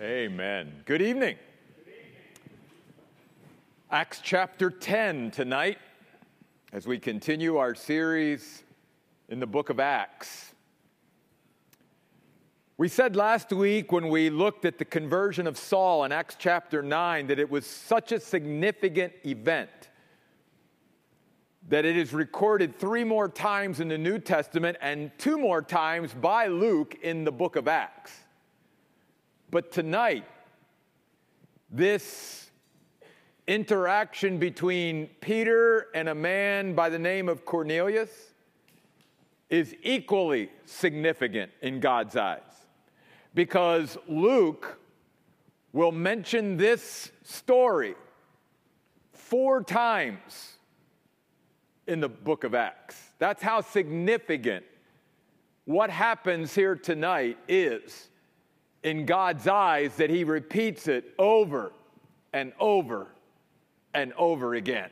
Amen. Good evening. Acts chapter 10 tonight as we continue our series in the book of Acts. We said last week when we looked at the conversion of Saul in Acts chapter 9 that it was such a significant event that it is recorded three more times in the New Testament and two more times by Luke in the book of Acts. But tonight, this interaction between Peter and a man by the name of Cornelius is equally significant in God's eyes because Luke will mention this story four times in the book of Acts. That's how significant what happens here tonight is in God's eyes that he repeats it over and over and over again.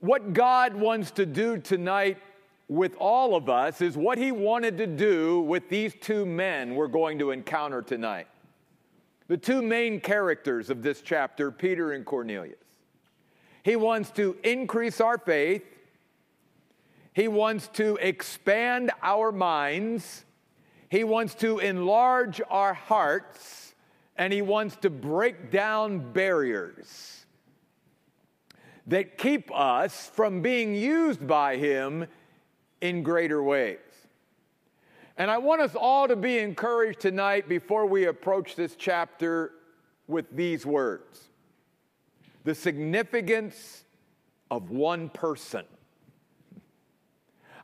What God wants to do tonight with all of us is what he wanted to do with these two men we're going to encounter tonight. The two main characters of this chapter, Peter and Cornelius. He wants to increase our faith, he wants to expand our minds he wants to enlarge our hearts and He wants to break down barriers that keep us from being used by Him in greater ways. And I want us all to be encouraged tonight before we approach this chapter with these words the significance of one person.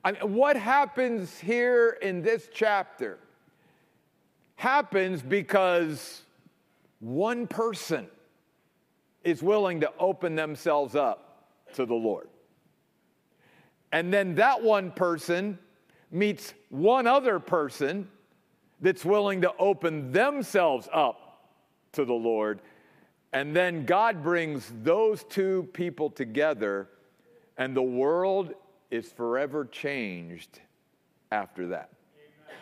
I mean, what happens here in this chapter happens because one person is willing to open themselves up to the Lord. And then that one person meets one other person that's willing to open themselves up to the Lord. And then God brings those two people together, and the world is forever changed after that. Amen.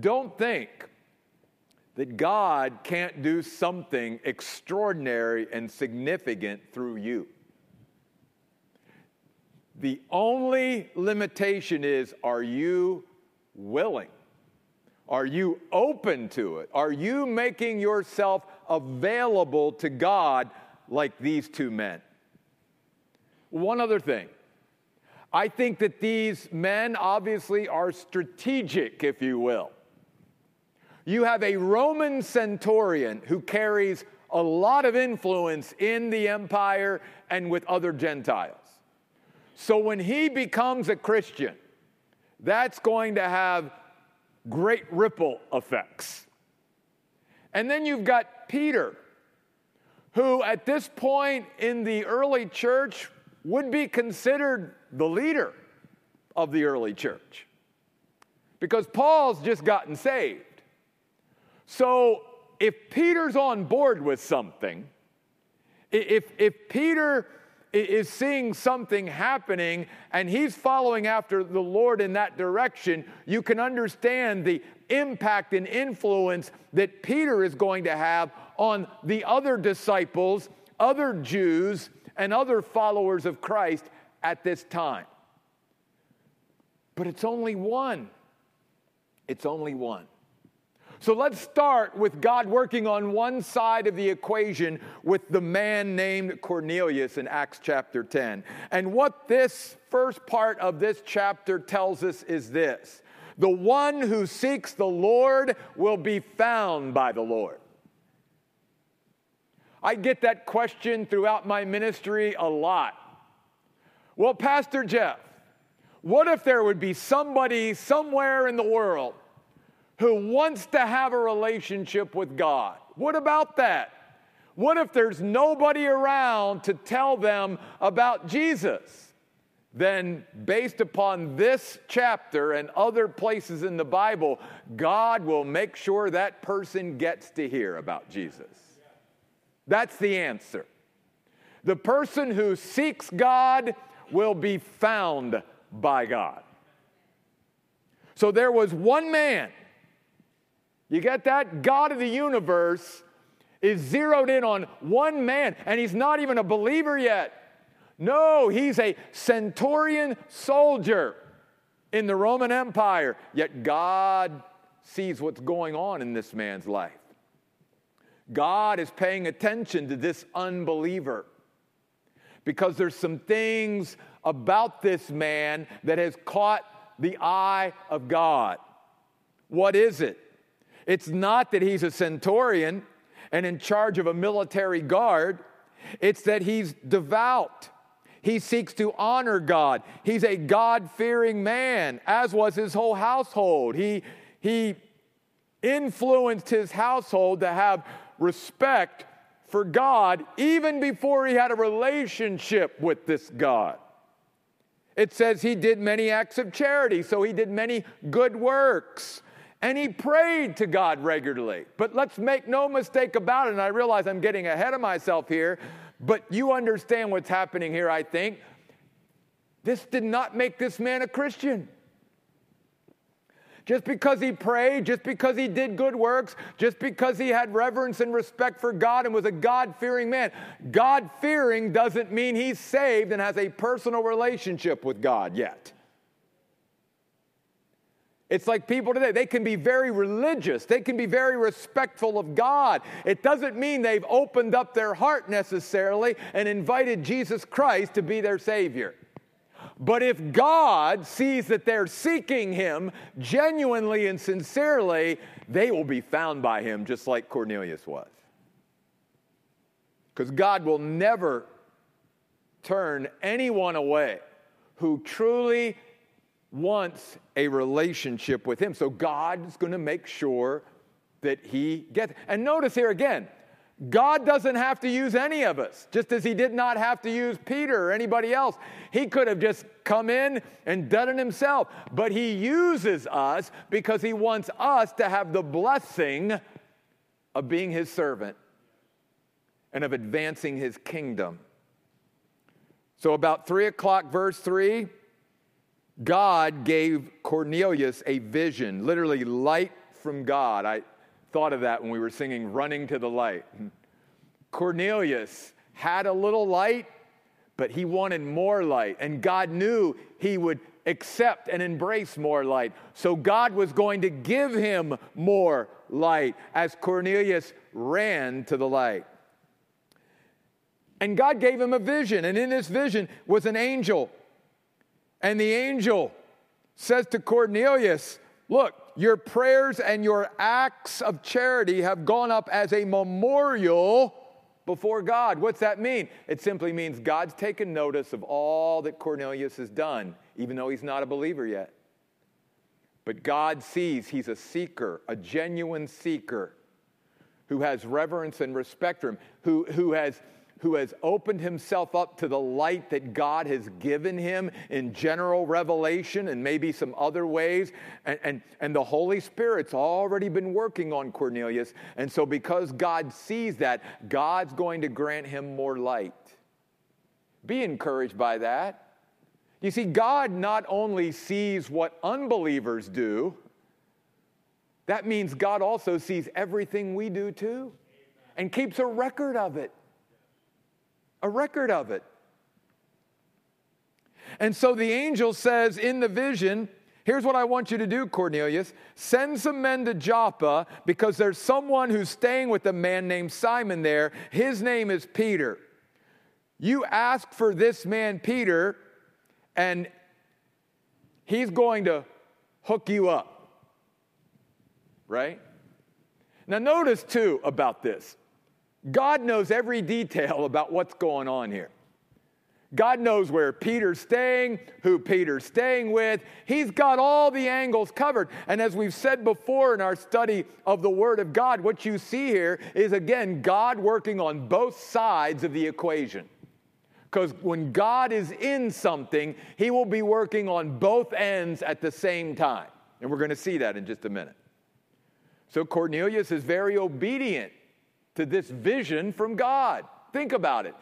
Don't think that God can't do something extraordinary and significant through you. The only limitation is are you willing? Are you open to it? Are you making yourself available to God like these two men? One other thing. I think that these men obviously are strategic, if you will. You have a Roman centurion who carries a lot of influence in the empire and with other Gentiles. So when he becomes a Christian, that's going to have great ripple effects. And then you've got Peter, who at this point in the early church would be considered the leader of the early church because Paul's just gotten saved. So if Peter's on board with something, if, if Peter is seeing something happening and he's following after the Lord in that direction, you can understand the impact and influence that Peter is going to have on the other disciples, other Jews and other followers of Christ at this time. But it's only one. It's only one. So let's start with God working on one side of the equation with the man named Cornelius in Acts chapter 10. And what this first part of this chapter tells us is this the one who seeks the Lord will be found by the Lord. I get that question throughout my ministry a lot. Well, Pastor Jeff, what if there would be somebody somewhere in the world who wants to have a relationship with God? What about that? What if there's nobody around to tell them about Jesus? Then, based upon this chapter and other places in the Bible, God will make sure that person gets to hear about Jesus. That's the answer. The person who seeks God will be found by God. So there was one man You get that? God of the universe is zeroed in on one man, and he's not even a believer yet. No, he's a centurion soldier in the Roman Empire, yet God sees what's going on in this man's life. God is paying attention to this unbeliever because there's some things about this man that has caught the eye of God. What is it? It's not that he's a centurion and in charge of a military guard, it's that he's devout. He seeks to honor God. He's a God fearing man, as was his whole household. He, he influenced his household to have respect for God even before he had a relationship with this God. It says he did many acts of charity, so he did many good works. And he prayed to God regularly. But let's make no mistake about it, and I realize I'm getting ahead of myself here, but you understand what's happening here, I think. This did not make this man a Christian. Just because he prayed, just because he did good works, just because he had reverence and respect for God and was a God fearing man. God fearing doesn't mean he's saved and has a personal relationship with God yet. It's like people today, they can be very religious, they can be very respectful of God. It doesn't mean they've opened up their heart necessarily and invited Jesus Christ to be their Savior. But if God sees that they're seeking Him genuinely and sincerely, they will be found by Him just like Cornelius was. Because God will never turn anyone away who truly wants a relationship with Him. So God's going to make sure that He gets. And notice here again, God doesn't have to use any of us, just as He did not have to use Peter or anybody else. He could have just come in and done it Himself, but He uses us because He wants us to have the blessing of being His servant and of advancing His kingdom. So, about three o'clock, verse three, God gave Cornelius a vision, literally light from God. I thought of that when we were singing Running to the Light. Cornelius had a little light, but he wanted more light, and God knew he would accept and embrace more light. So God was going to give him more light as Cornelius ran to the light. And God gave him a vision, and in this vision was an angel. And the angel says to Cornelius, Look, your prayers and your acts of charity have gone up as a memorial before God. What's that mean? It simply means God's taken notice of all that Cornelius has done, even though he's not a believer yet. But God sees he's a seeker, a genuine seeker who has reverence and respect for him, who, who has who has opened himself up to the light that God has given him in general revelation and maybe some other ways. And, and, and the Holy Spirit's already been working on Cornelius. And so, because God sees that, God's going to grant him more light. Be encouraged by that. You see, God not only sees what unbelievers do, that means God also sees everything we do too and keeps a record of it a record of it. And so the angel says in the vision, Here's what I want you to do, Cornelius. Send some men to Joppa because there's someone who's staying with a man named Simon there. His name is Peter. You ask for this man, Peter, and he's going to hook you up. Right? Now, notice too about this God knows every detail about what's going on here. God knows where Peter's staying, who Peter's staying with. He's got all the angles covered. And as we've said before in our study of the Word of God, what you see here is again God working on both sides of the equation. Because when God is in something, He will be working on both ends at the same time. And we're going to see that in just a minute. So Cornelius is very obedient to this vision from God. Think about it.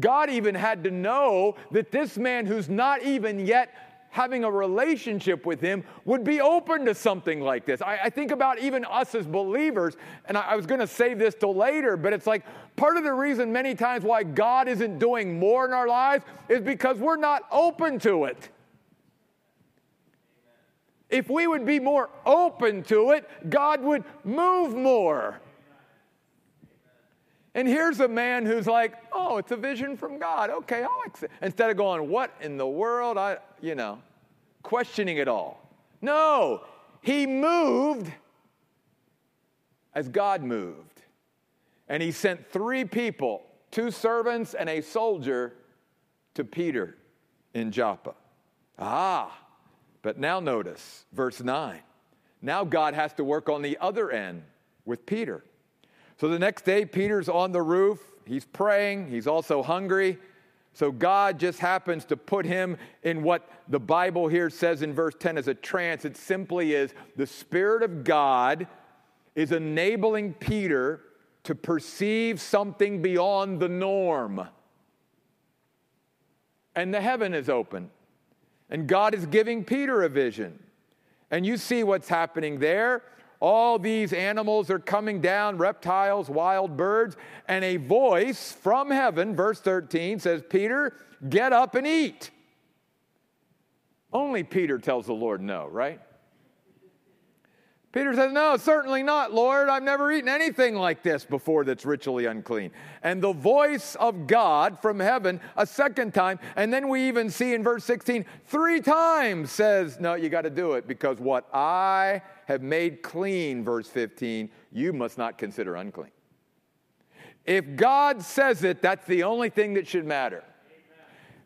God even had to know that this man who's not even yet having a relationship with Him would be open to something like this. I, I think about even us as believers, and I, I was going to save this till later, but it's like part of the reason many times why God isn't doing more in our lives is because we're not open to it. If we would be more open to it, God would move more. And here's a man who's like, oh, it's a vision from God. Okay, I'll accept. Instead of going, what in the world? I, you know, questioning it all. No, he moved as God moved. And he sent three people, two servants and a soldier, to Peter in Joppa. Ah, but now notice verse 9. Now God has to work on the other end with Peter. So the next day, Peter's on the roof. He's praying. He's also hungry. So God just happens to put him in what the Bible here says in verse 10 as a trance. It simply is the Spirit of God is enabling Peter to perceive something beyond the norm. And the heaven is open. And God is giving Peter a vision. And you see what's happening there. All these animals are coming down reptiles, wild birds, and a voice from heaven, verse 13 says, Peter, get up and eat. Only Peter tells the Lord no, right? Peter says, No, certainly not, Lord. I've never eaten anything like this before that's ritually unclean. And the voice of God from heaven a second time, and then we even see in verse 16, three times says, No, you got to do it because what I have made clean, verse 15, you must not consider unclean. If God says it, that's the only thing that should matter.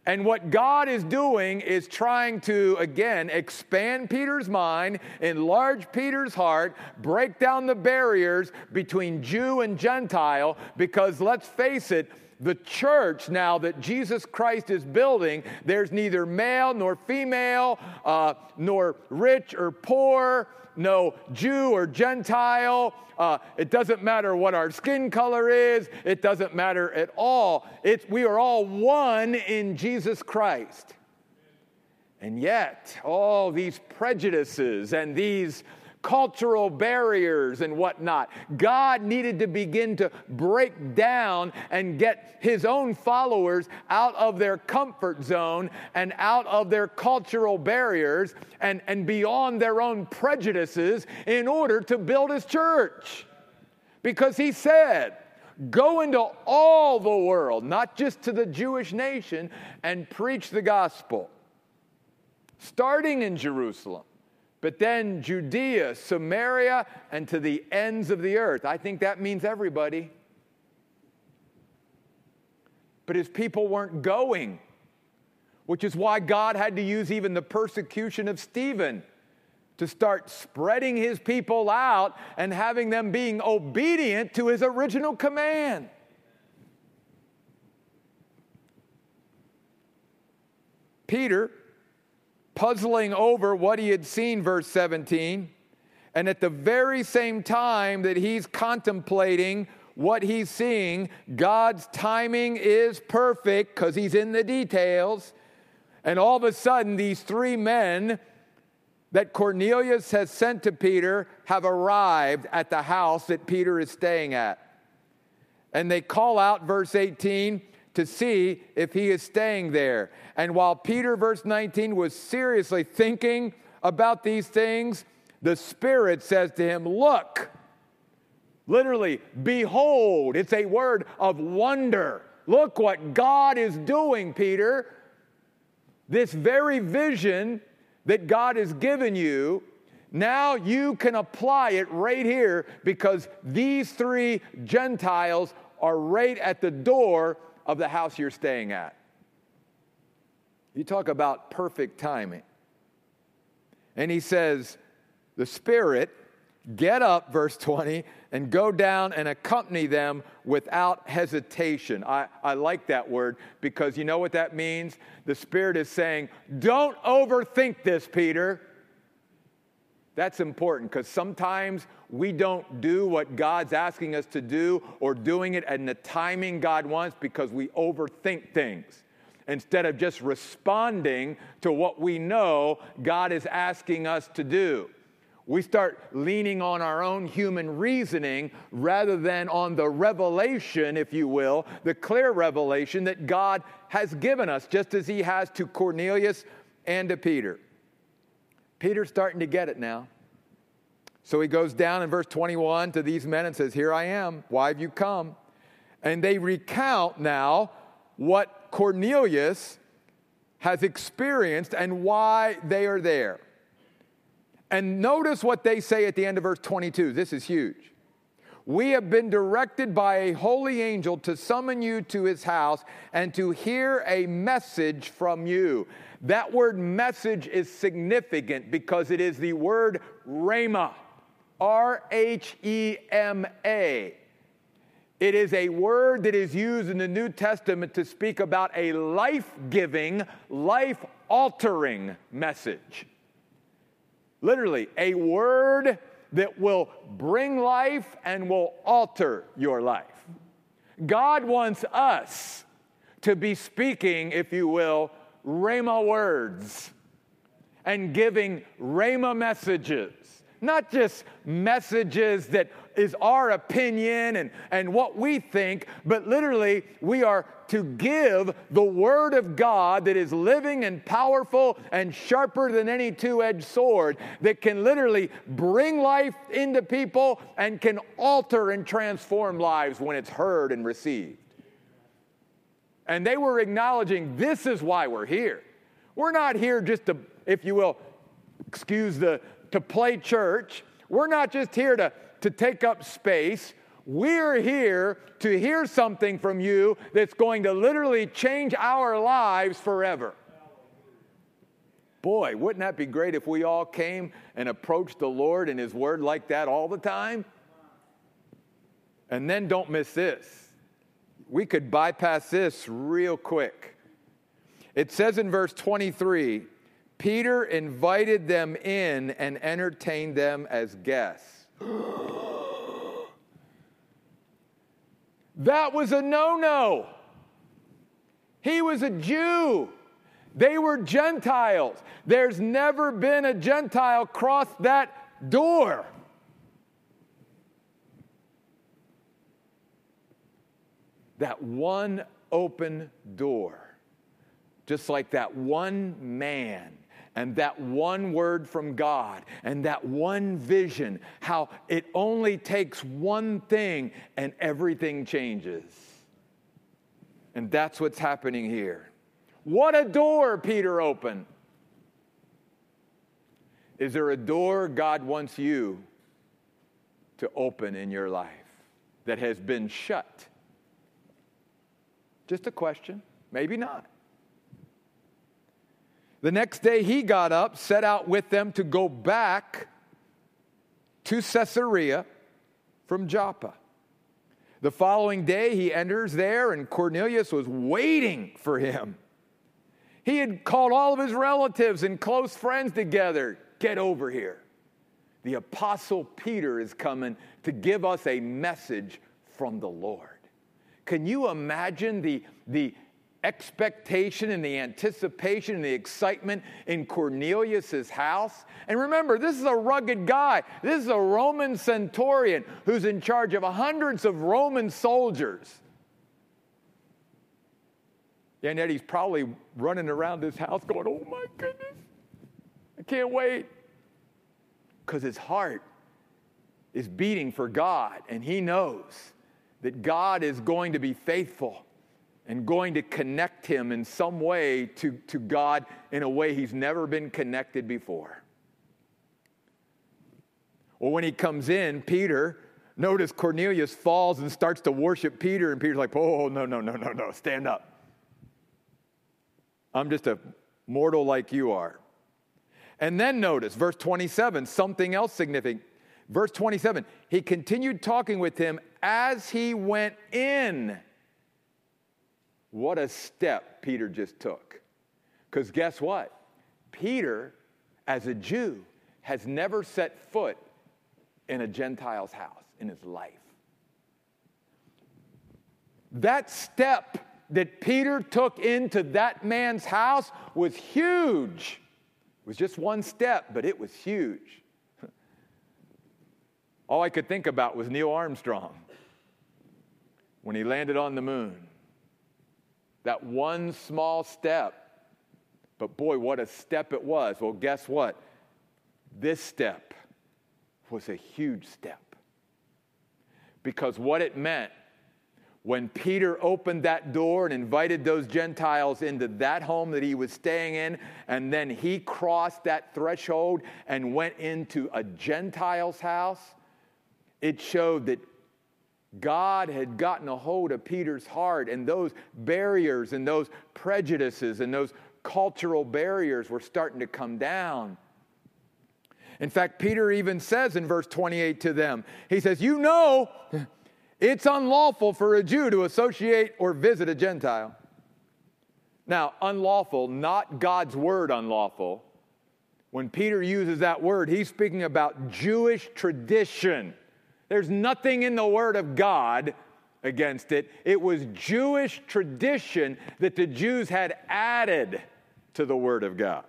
And what God is doing is trying to, again, expand Peter's mind, enlarge Peter's heart, break down the barriers between Jew and Gentile, because let's face it, the church now that Jesus Christ is building, there's neither male nor female, uh, nor rich or poor, no Jew or Gentile. Uh, it doesn't matter what our skin color is. It doesn't matter at all. It's, we are all one in Jesus Christ. And yet, all these prejudices and these cultural barriers and whatnot. God needed to begin to break down and get his own followers out of their comfort zone and out of their cultural barriers and, and beyond their own prejudices in order to build his church. Because he said, Go into all the world, not just to the Jewish nation, and preach the gospel, starting in Jerusalem but then Judea, Samaria, and to the ends of the earth. I think that means everybody. But his people weren't going, which is why God had to use even the persecution of Stephen to start spreading his people out and having them being obedient to his original command. Peter puzzling over what he had seen, verse 17. And at the very same time that he's contemplating what he's seeing, God's timing is perfect because he's in the details. And all of a sudden, these three men that Cornelius has sent to Peter have arrived at the house that Peter is staying at. And they call out, verse 18, to see if he is staying there. And while Peter, verse 19, was seriously thinking about these things, the Spirit says to him, Look, literally, behold, it's a word of wonder. Look what God is doing, Peter. This very vision that God has given you, now you can apply it right here because these three Gentiles are right at the door of the house you're staying at. You talk about perfect timing. And he says, The Spirit, get up, verse 20, and go down and accompany them without hesitation. I, I like that word because you know what that means? The Spirit is saying, Don't overthink this, Peter. That's important because sometimes we don't do what God's asking us to do or doing it in the timing God wants because we overthink things. instead of just responding to what we know God is asking us to do. We start leaning on our own human reasoning rather than on the revelation, if you will, the clear revelation that God has given us, just as He has to Cornelius and to Peter. Peter's starting to get it now. So he goes down in verse 21 to these men and says, Here I am. Why have you come? And they recount now what Cornelius has experienced and why they are there. And notice what they say at the end of verse 22. This is huge. We have been directed by a holy angel to summon you to his house and to hear a message from you. That word message is significant because it is the word rhema, R H E M A. It is a word that is used in the New Testament to speak about a life giving, life altering message. Literally, a word that will bring life and will alter your life. God wants us to be speaking, if you will, Rhema words and giving Rhema messages. Not just messages that is our opinion and, and what we think, but literally we are to give the Word of God that is living and powerful and sharper than any two edged sword that can literally bring life into people and can alter and transform lives when it's heard and received. And they were acknowledging this is why we're here. We're not here just to, if you will, excuse the, to play church. We're not just here to, to take up space. We're here to hear something from you that's going to literally change our lives forever. Boy, wouldn't that be great if we all came and approached the Lord and His Word like that all the time? And then don't miss this we could bypass this real quick. It says in verse 23 Peter invited them in and entertained them as guests. that was a no no. He was a Jew. They were Gentiles. There's never been a Gentile cross that door. that one open door, just like that one man and that one word from God and that one vision, how it only takes one thing and everything changes. And that's what's happening here. What a door Peter opened. Is there a door God wants you to open in your life that has been shut? Just a question. Maybe not. The next day he got up, set out with them to go back to Caesarea from Joppa. The following day he enters there, and Cornelius was waiting for him. He had called all of his relatives and close friends together. Get over here. The Apostle Peter is coming to give us a message from the Lord. Can you imagine the, the expectation and the anticipation and the excitement in Cornelius's house. And remember, this is a rugged guy. This is a Roman centurion who's in charge of hundreds of Roman soldiers. And yet he's probably running around this house going, Oh my goodness, I can't wait. Because his heart is beating for God and he knows that God is going to be faithful and going to connect him in some way to, to God in a way he's never been connected before. Well, when he comes in, Peter, notice Cornelius falls and starts to worship Peter, and Peter's like, oh, no, no, no, no, no, stand up. I'm just a mortal like you are. And then notice, verse 27, something else significant. Verse 27, he continued talking with him as he went in. What a step Peter just took. Because guess what? Peter, as a Jew, has never set foot in a Gentile's house in his life. That step that Peter took into that man's house was huge. It was just one step, but it was huge. All I could think about was Neil Armstrong when he landed on the moon. That one small step. But boy, what a step it was. Well, guess what? This step was a huge step. Because what it meant when Peter opened that door and invited those Gentiles into that home that he was staying in, and then he crossed that threshold and went into a Gentile's house, it showed that God had gotten a hold of Peter's heart, and those barriers and those prejudices and those cultural barriers were starting to come down. In fact, Peter even says in verse 28 to them, he says, You know, it's unlawful for a Jew to associate or visit a Gentile. Now, unlawful, not God's word unlawful. When Peter uses that word, he's speaking about Jewish tradition. There's nothing in the word of God against it. It was Jewish tradition that the Jews had added to the word of God.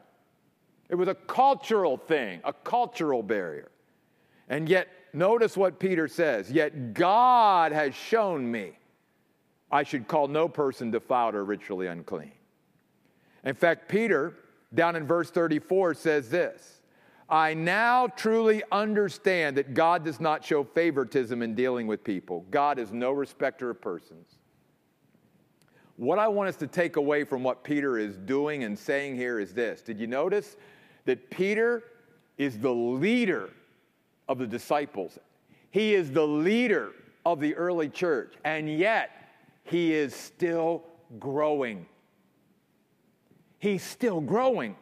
It was a cultural thing, a cultural barrier. And yet, notice what Peter says Yet God has shown me I should call no person defiled or ritually unclean. In fact, Peter, down in verse 34, says this I now truly understand that God does not show favoritism in dealing with people, God is no respecter of persons. What I want us to take away from what Peter is doing and saying here is this Did you notice that Peter is the leader of the disciples. He is the leader of the early church, and yet he is still growing. He's still growing.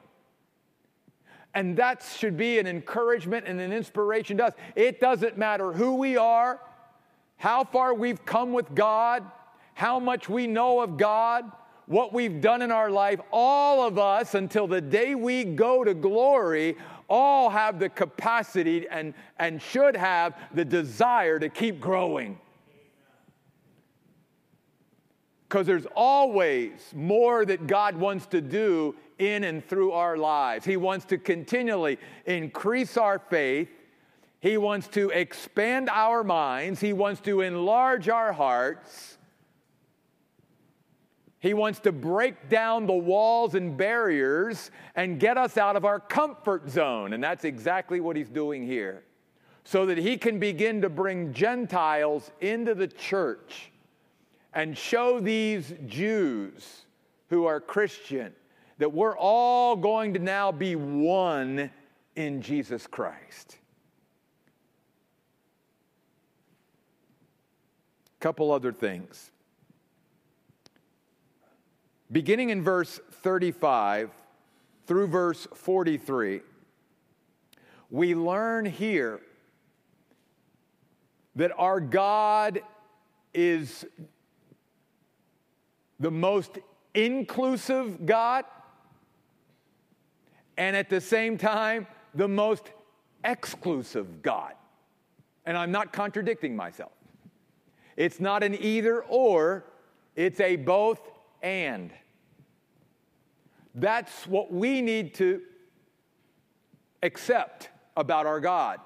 And that should be an encouragement and an inspiration to us. It doesn't matter who we are, how far we've come with God, how much we know of God, what we've done in our life, all of us, until the day we go to glory, all have the capacity and, and should have the desire to keep growing. Because there's always more that God wants to do in and through our lives. He wants to continually increase our faith. He wants to expand our minds. He wants to enlarge our hearts. He wants to break down the walls and barriers and get us out of our comfort zone. And that's exactly what he's doing here. So that he can begin to bring Gentiles into the church and show these Jews who are Christian that we're all going to now be one in Jesus Christ. Couple other things. Beginning in verse 35 through verse 43, we learn here that our God is the most inclusive God and at the same time the most exclusive God. And I'm not contradicting myself. It's not an either or, it's a both and. That's what we need to accept about our God.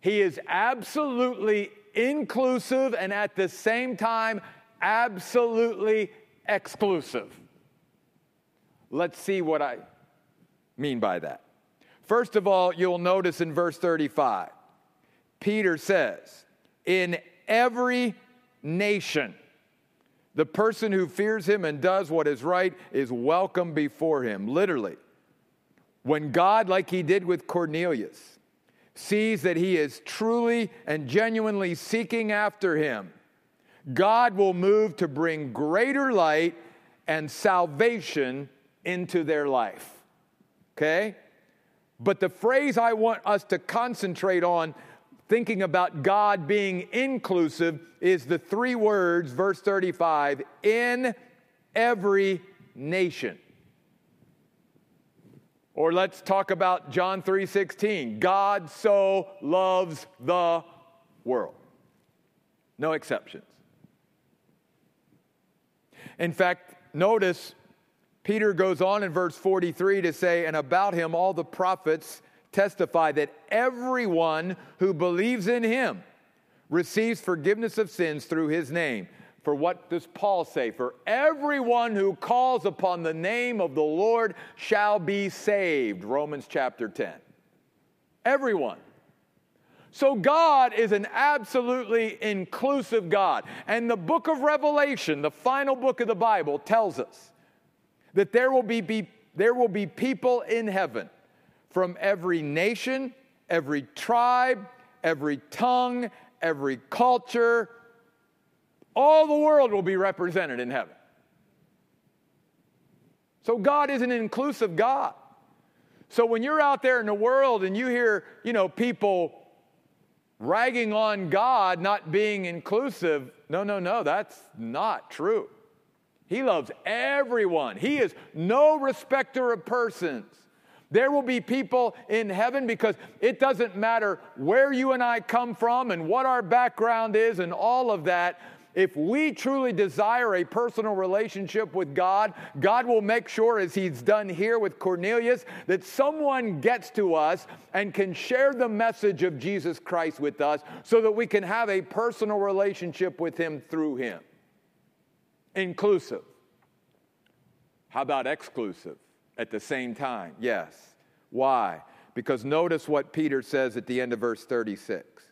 He is absolutely inclusive and at the same time absolutely exclusive. Let's see what I mean by that. First of all, you'll notice in verse 35, Peter says, In every nation, the person who fears him and does what is right is welcome before him, literally. When God, like he did with Cornelius, sees that he is truly and genuinely seeking after him, God will move to bring greater light and salvation into their life. Okay? But the phrase I want us to concentrate on thinking about God being inclusive is the three words, verse 35, in every nation. Or let's talk about John 3:16. God so loves the world. No exceptions. In fact, notice Peter goes on in verse 43 to say, And about him all the prophets testify that everyone who believes in him receives forgiveness of sins through his name. For what does Paul say? For everyone who calls upon the name of the Lord shall be saved. Romans chapter 10. Everyone. So God is an absolutely inclusive God. And the book of Revelation, the final book of the Bible, tells us that there will be, be, there will be people in heaven from every nation, every tribe, every tongue, every culture. All the world will be represented in heaven. So God is an inclusive God. So when you're out there in the world and you hear, you know, people ragging on God not being inclusive, no, no, no, that's not true. He loves everyone. He is no respecter of persons. There will be people in heaven because it doesn't matter where you and I come from and what our background is and all of that. If we truly desire a personal relationship with God, God will make sure, as He's done here with Cornelius, that someone gets to us and can share the message of Jesus Christ with us so that we can have a personal relationship with Him through Him. Inclusive. How about exclusive at the same time? Yes. Why? Because notice what Peter says at the end of verse 36.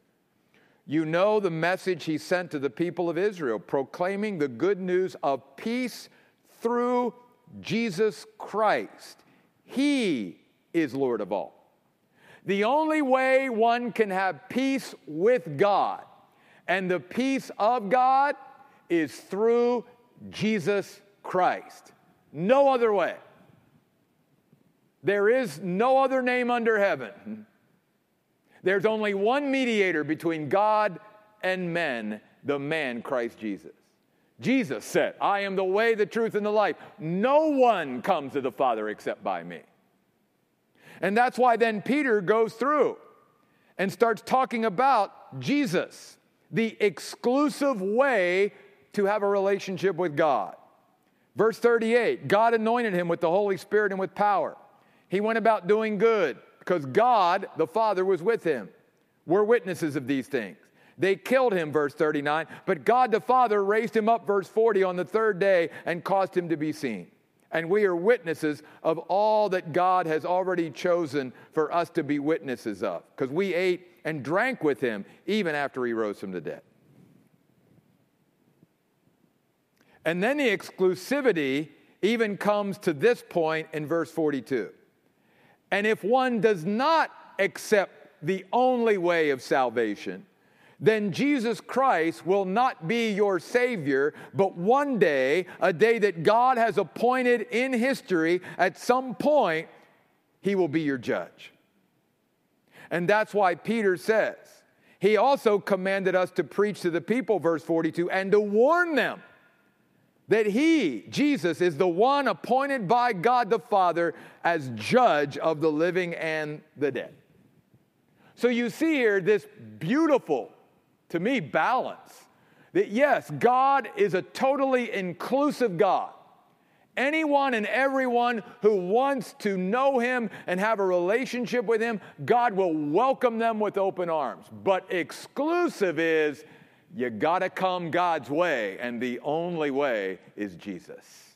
You know the message he sent to the people of Israel, proclaiming the good news of peace through Jesus Christ. He is Lord of all. The only way one can have peace with God and the peace of God is through Jesus Christ. No other way. There is no other name under heaven there's only one mediator between God and men, the man Christ Jesus. Jesus said, I am the way, the truth, and the life. No one comes to the Father except by me. And that's why then Peter goes through and starts talking about Jesus, the exclusive way to have a relationship with God. Verse 38 God anointed him with the Holy Spirit and with power. He went about doing good because God, the Father, was with him. We're witnesses of these things. They killed him, verse 39, but God the Father raised him up, verse 40, on the third day and caused him to be seen. And we are witnesses of all that God has already chosen for us to be witnesses of, because we ate and drank with him even after he rose from the dead. And then the exclusivity even comes to this point in verse 42. And if one does not accept the only way of salvation, then Jesus Christ will not be your Savior, but one day, a day that God has appointed in history, at some point, He will be your judge. And that's why Peter says, He also commanded us to preach to the people, verse 42, and to warn them that he, Jesus, is the one appointed by God the Father as judge of the living and the dead. So you see here this beautiful, to me, balance that yes, God is a totally inclusive God. Anyone and everyone who wants to know Him and have a relationship with Him, God will welcome them with open arms. But exclusive is you got to come God's way, and the only way is Jesus.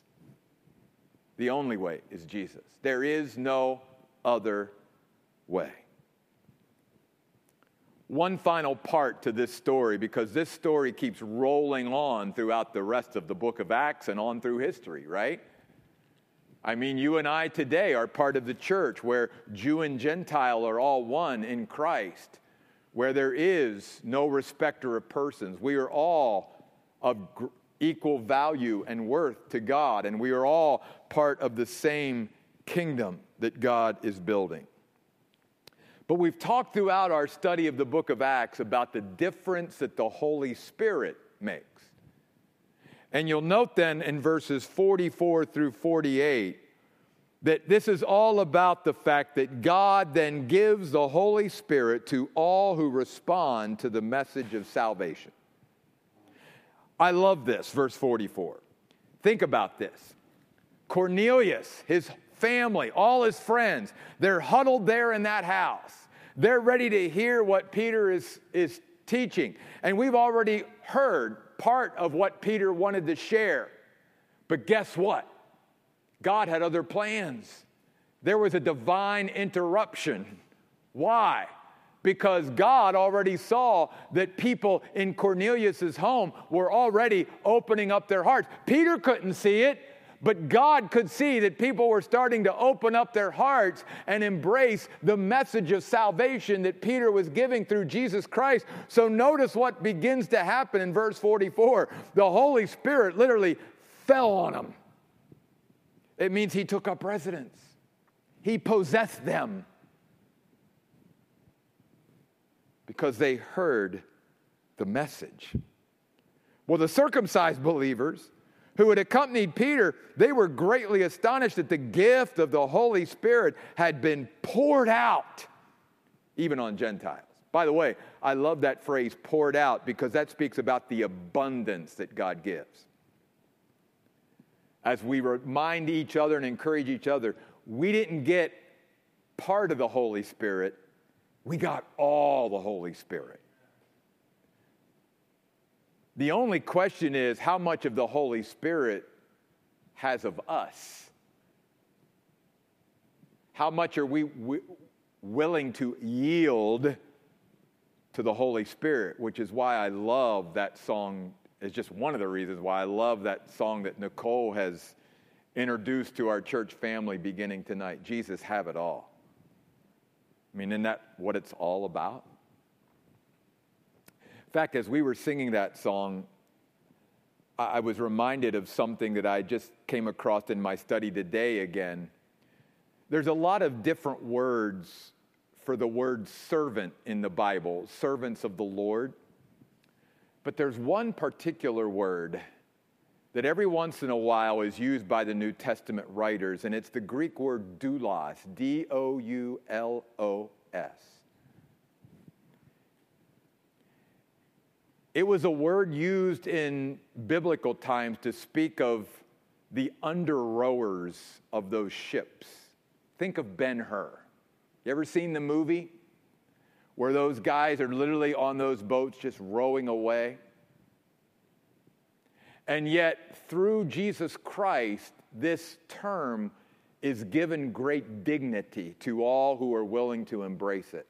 The only way is Jesus. There is no other way. One final part to this story, because this story keeps rolling on throughout the rest of the book of Acts and on through history, right? I mean, you and I today are part of the church where Jew and Gentile are all one in Christ where there is no respecter of persons. We are all of equal value and worth to God, and we are all part of the same kingdom that God is building. But we've talked throughout our study of the book of Acts about the difference that the Holy Spirit makes. And you'll note then in verses 44 through 48 that this is all about the fact that God then gives the Holy Spirit to all who respond to the message of salvation. I love this, verse 44. Think about this Cornelius, his family, all his friends, they're huddled there in that house. They're ready to hear what Peter is, is teaching. And we've already heard part of what Peter wanted to share. But guess what? God had other plans. There was a divine interruption. Why? Because God already saw that people in Cornelius's home were already opening up their hearts. Peter couldn't see it, but God could see that people were starting to open up their hearts and embrace the message of salvation that Peter was giving through Jesus Christ. So notice what begins to happen in verse 44. The Holy Spirit literally fell on them. It means he took up residence, he possessed them because they heard the message. Well, the circumcised believers, who had accompanied Peter, they were greatly astonished that the gift of the Holy Spirit had been poured out even on Gentiles. By the way, I love that phrase poured out because that speaks about the abundance that God gives. As we remind each other and encourage each other, we didn't get part of the Holy Spirit, we got all the Holy Spirit. The only question is how much of the Holy Spirit has of us? How much are we w- willing to yield to the Holy Spirit? Which is why I love that song, is just one of the reasons why I love that song that Nicole has introduced to our church family beginning tonight Jesus, have it all. I mean, isn't that what it's all about? In fact, as we were singing that song, I was reminded of something that I just came across in my study today again. There's a lot of different words for the word servant in the Bible, servants of the Lord. But there's one particular word that every once in a while is used by the New Testament writers, and it's the Greek word doulos, D O U L O S. It was a word used in biblical times to speak of the under rowers of those ships. Think of Ben Hur. You ever seen the movie where those guys are literally on those boats just rowing away? And yet, through Jesus Christ, this term is given great dignity to all who are willing to embrace it.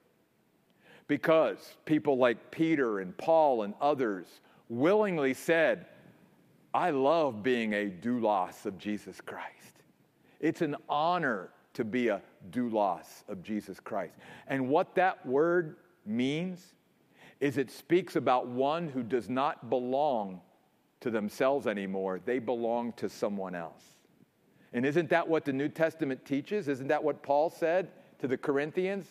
Because people like Peter and Paul and others willingly said, I love being a doulos of Jesus Christ. It's an honor to be a doulos of Jesus Christ. And what that word means is it speaks about one who does not belong to themselves anymore, they belong to someone else. And isn't that what the New Testament teaches? Isn't that what Paul said to the Corinthians?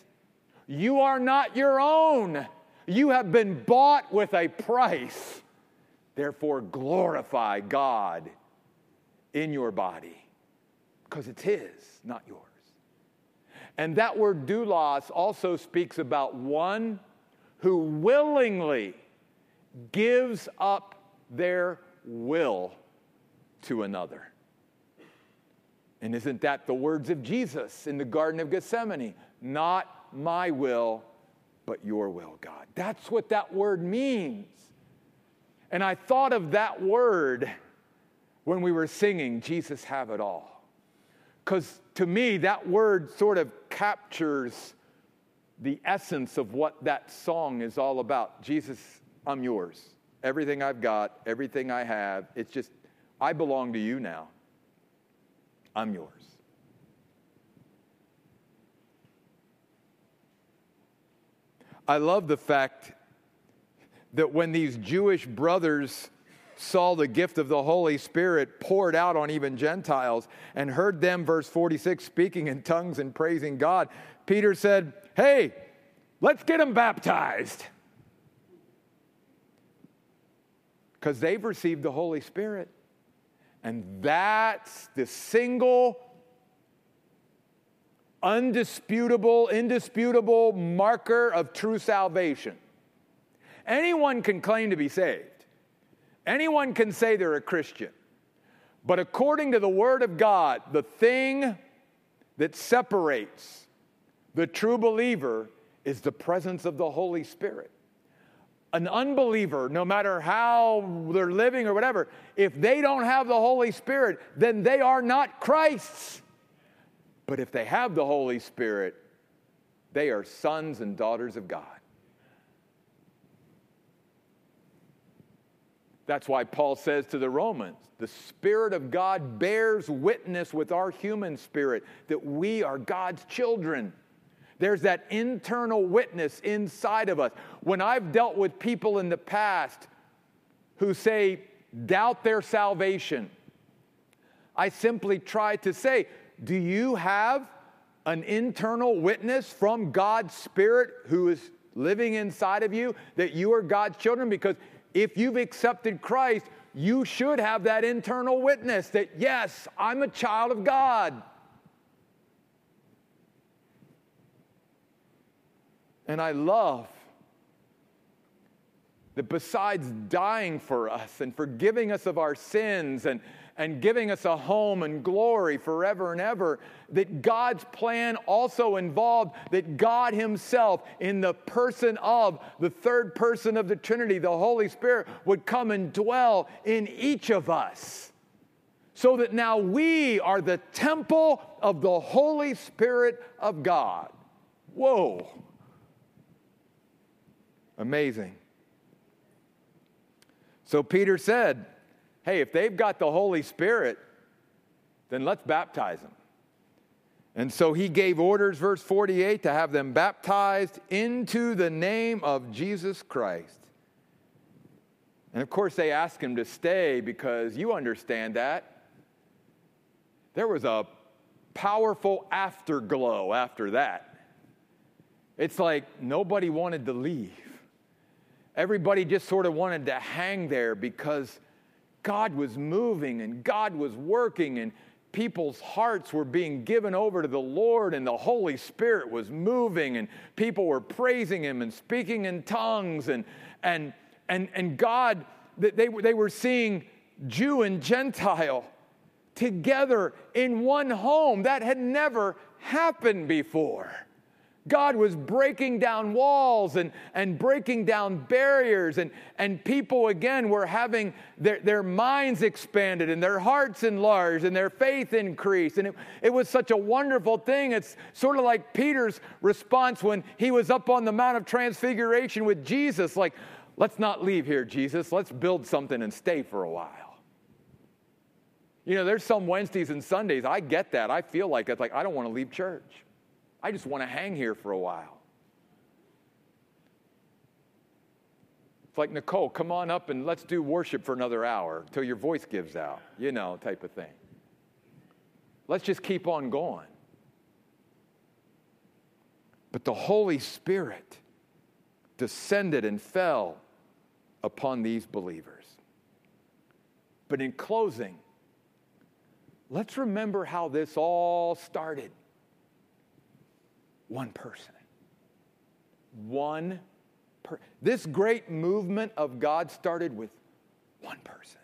You are not your own. You have been bought with a price. Therefore, glorify God in your body because it's His, not yours. And that word doulos also speaks about one who willingly gives up their will to another. And isn't that the words of Jesus in the Garden of Gethsemane? Not my will, but your will, God. That's what that word means. And I thought of that word when we were singing, Jesus Have It All. Because to me, that word sort of captures the essence of what that song is all about. Jesus, I'm yours. Everything I've got, everything I have, it's just, I belong to you now. I'm yours. I love the fact that when these Jewish brothers saw the gift of the Holy Spirit poured out on even Gentiles and heard them, verse 46, speaking in tongues and praising God, Peter said, Hey, let's get them baptized. Because they've received the Holy Spirit. And that's the single undisputable, indisputable marker of true salvation. Anyone can claim to be saved, anyone can say they're a Christian. But according to the Word of God, the thing that separates the true believer is the presence of the Holy Spirit. An unbeliever, no matter how they're living or whatever, if they don't have the Holy Spirit, then they are not Christ's. But if they have the Holy Spirit, they are sons and daughters of God. That's why Paul says to the Romans, the Spirit of God bears witness with our human spirit that we are God's children. There's that internal witness inside of us. When I've dealt with people in the past who say, doubt their salvation, I simply try to say, Do you have an internal witness from God's Spirit who is living inside of you that you are God's children? Because if you've accepted Christ, you should have that internal witness that, yes, I'm a child of God. And I love that besides dying for us and forgiving us of our sins and and giving us a home and glory forever and ever, that God's plan also involved that God Himself, in the person of the third person of the Trinity, the Holy Spirit, would come and dwell in each of us. So that now we are the temple of the Holy Spirit of God. Whoa. Amazing. So Peter said, hey, if they've got the Holy Spirit, then let's baptize them. And so he gave orders, verse 48, to have them baptized into the name of Jesus Christ. And of course, they asked him to stay because you understand that. There was a powerful afterglow after that. It's like nobody wanted to leave. Everybody just sort of wanted to hang there because God was moving and God was working and people's hearts were being given over to the Lord and the Holy Spirit was moving and people were praising him and speaking in tongues and and and and God they, they were seeing Jew and Gentile together in one home that had never happened before. God was breaking down walls and, and breaking down barriers, and, and people again were having their, their minds expanded and their hearts enlarged and their faith increased. And it, it was such a wonderful thing. It's sort of like Peter's response when he was up on the Mount of Transfiguration with Jesus like, let's not leave here, Jesus. Let's build something and stay for a while. You know, there's some Wednesdays and Sundays, I get that. I feel like it's like, I don't want to leave church. I just want to hang here for a while. It's like, Nicole, come on up and let's do worship for another hour till your voice gives out, you know, type of thing. Let's just keep on going. But the Holy Spirit descended and fell upon these believers. But in closing, let's remember how this all started one person. One per- This great movement of God started with one person.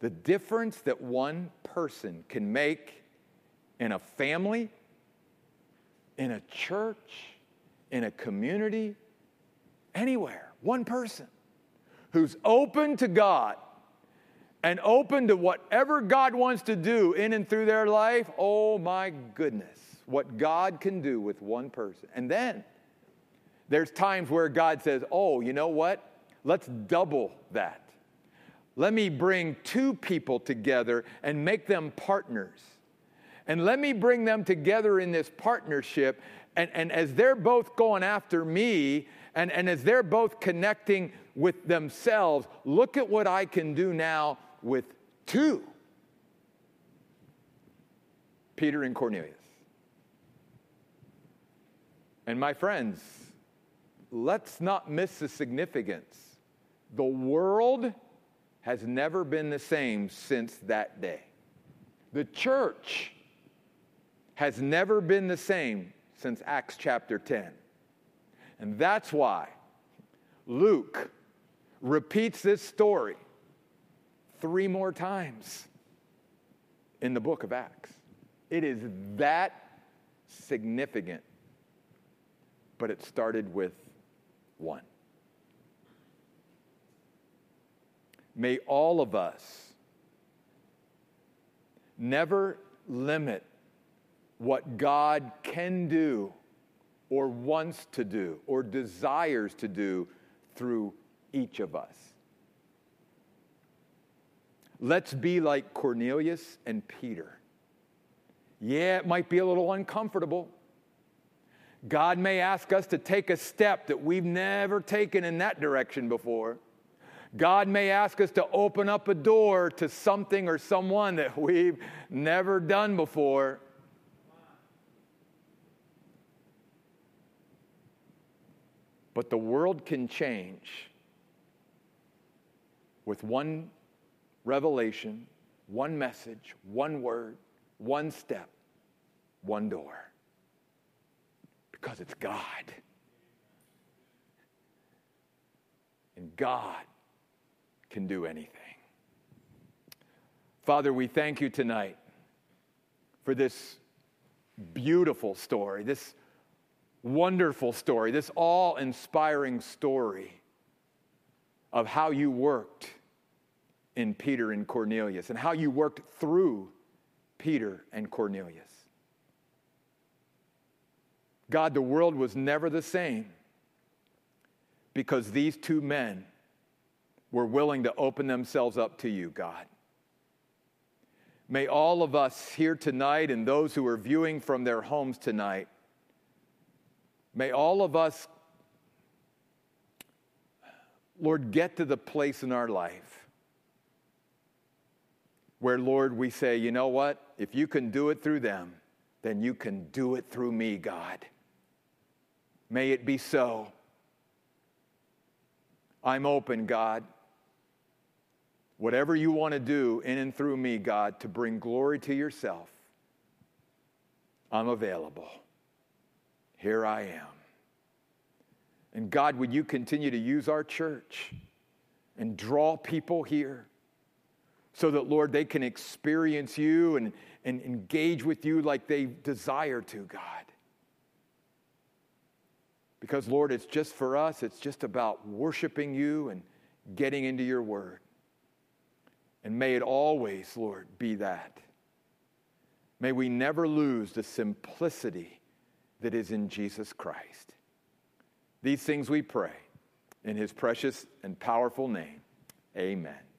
The difference that one person can make in a family, in a church, in a community, anywhere. One person who's open to God and open to whatever God wants to do in and through their life. Oh my goodness what God can do with one person. And then there's times where God says, Oh, you know what? Let's double that. Let me bring two people together and make them partners. And let me bring them together in this partnership. And, and as they're both going after me, and, and as they're both connecting with themselves, look at what I can do now with two Peter and Cornelius. And my friends, let's not miss the significance. The world has never been the same since that day. The church has never been the same since Acts chapter 10. And that's why Luke repeats this story three more times in the book of Acts. It is that significant, but it started with one. May all of us never limit what God can do or wants to do or desires to do through each of us. Let's be like Cornelius and Peter. Yeah, it might be a little uncomfortable. God may ask us to take a step that we've never taken in that direction before. God may ask us to open up a door to something or someone that we've never done before. But the world can change with one revelation, one message, one word, one step, one door. Because it's God. And God can do anything. Father, we thank you tonight for this beautiful story, this wonderful story, this awe inspiring story of how you worked in Peter and Cornelius and how you worked through Peter and Cornelius. God, the world was never the same because these two men were willing to open themselves up to you, God. May all of us here tonight and those who are viewing from their homes tonight, may all of us, Lord, get to the place in our life where, Lord, we say, you know what? If you can do it through them, then you can do it through me, God. May it be so. I'm open, God. Whatever you want to do in and through me, God, to bring glory to yourself, I'm available. Here I am. And God, would you continue to use our church and draw people here so that, Lord, they can experience you and, and engage with you like they desire to, God. Because, Lord, it's just for us, it's just about worshiping you and getting into your word. And may it always, Lord, be that. May we never lose the simplicity that is in Jesus Christ. These things we pray in his precious and powerful name. Amen.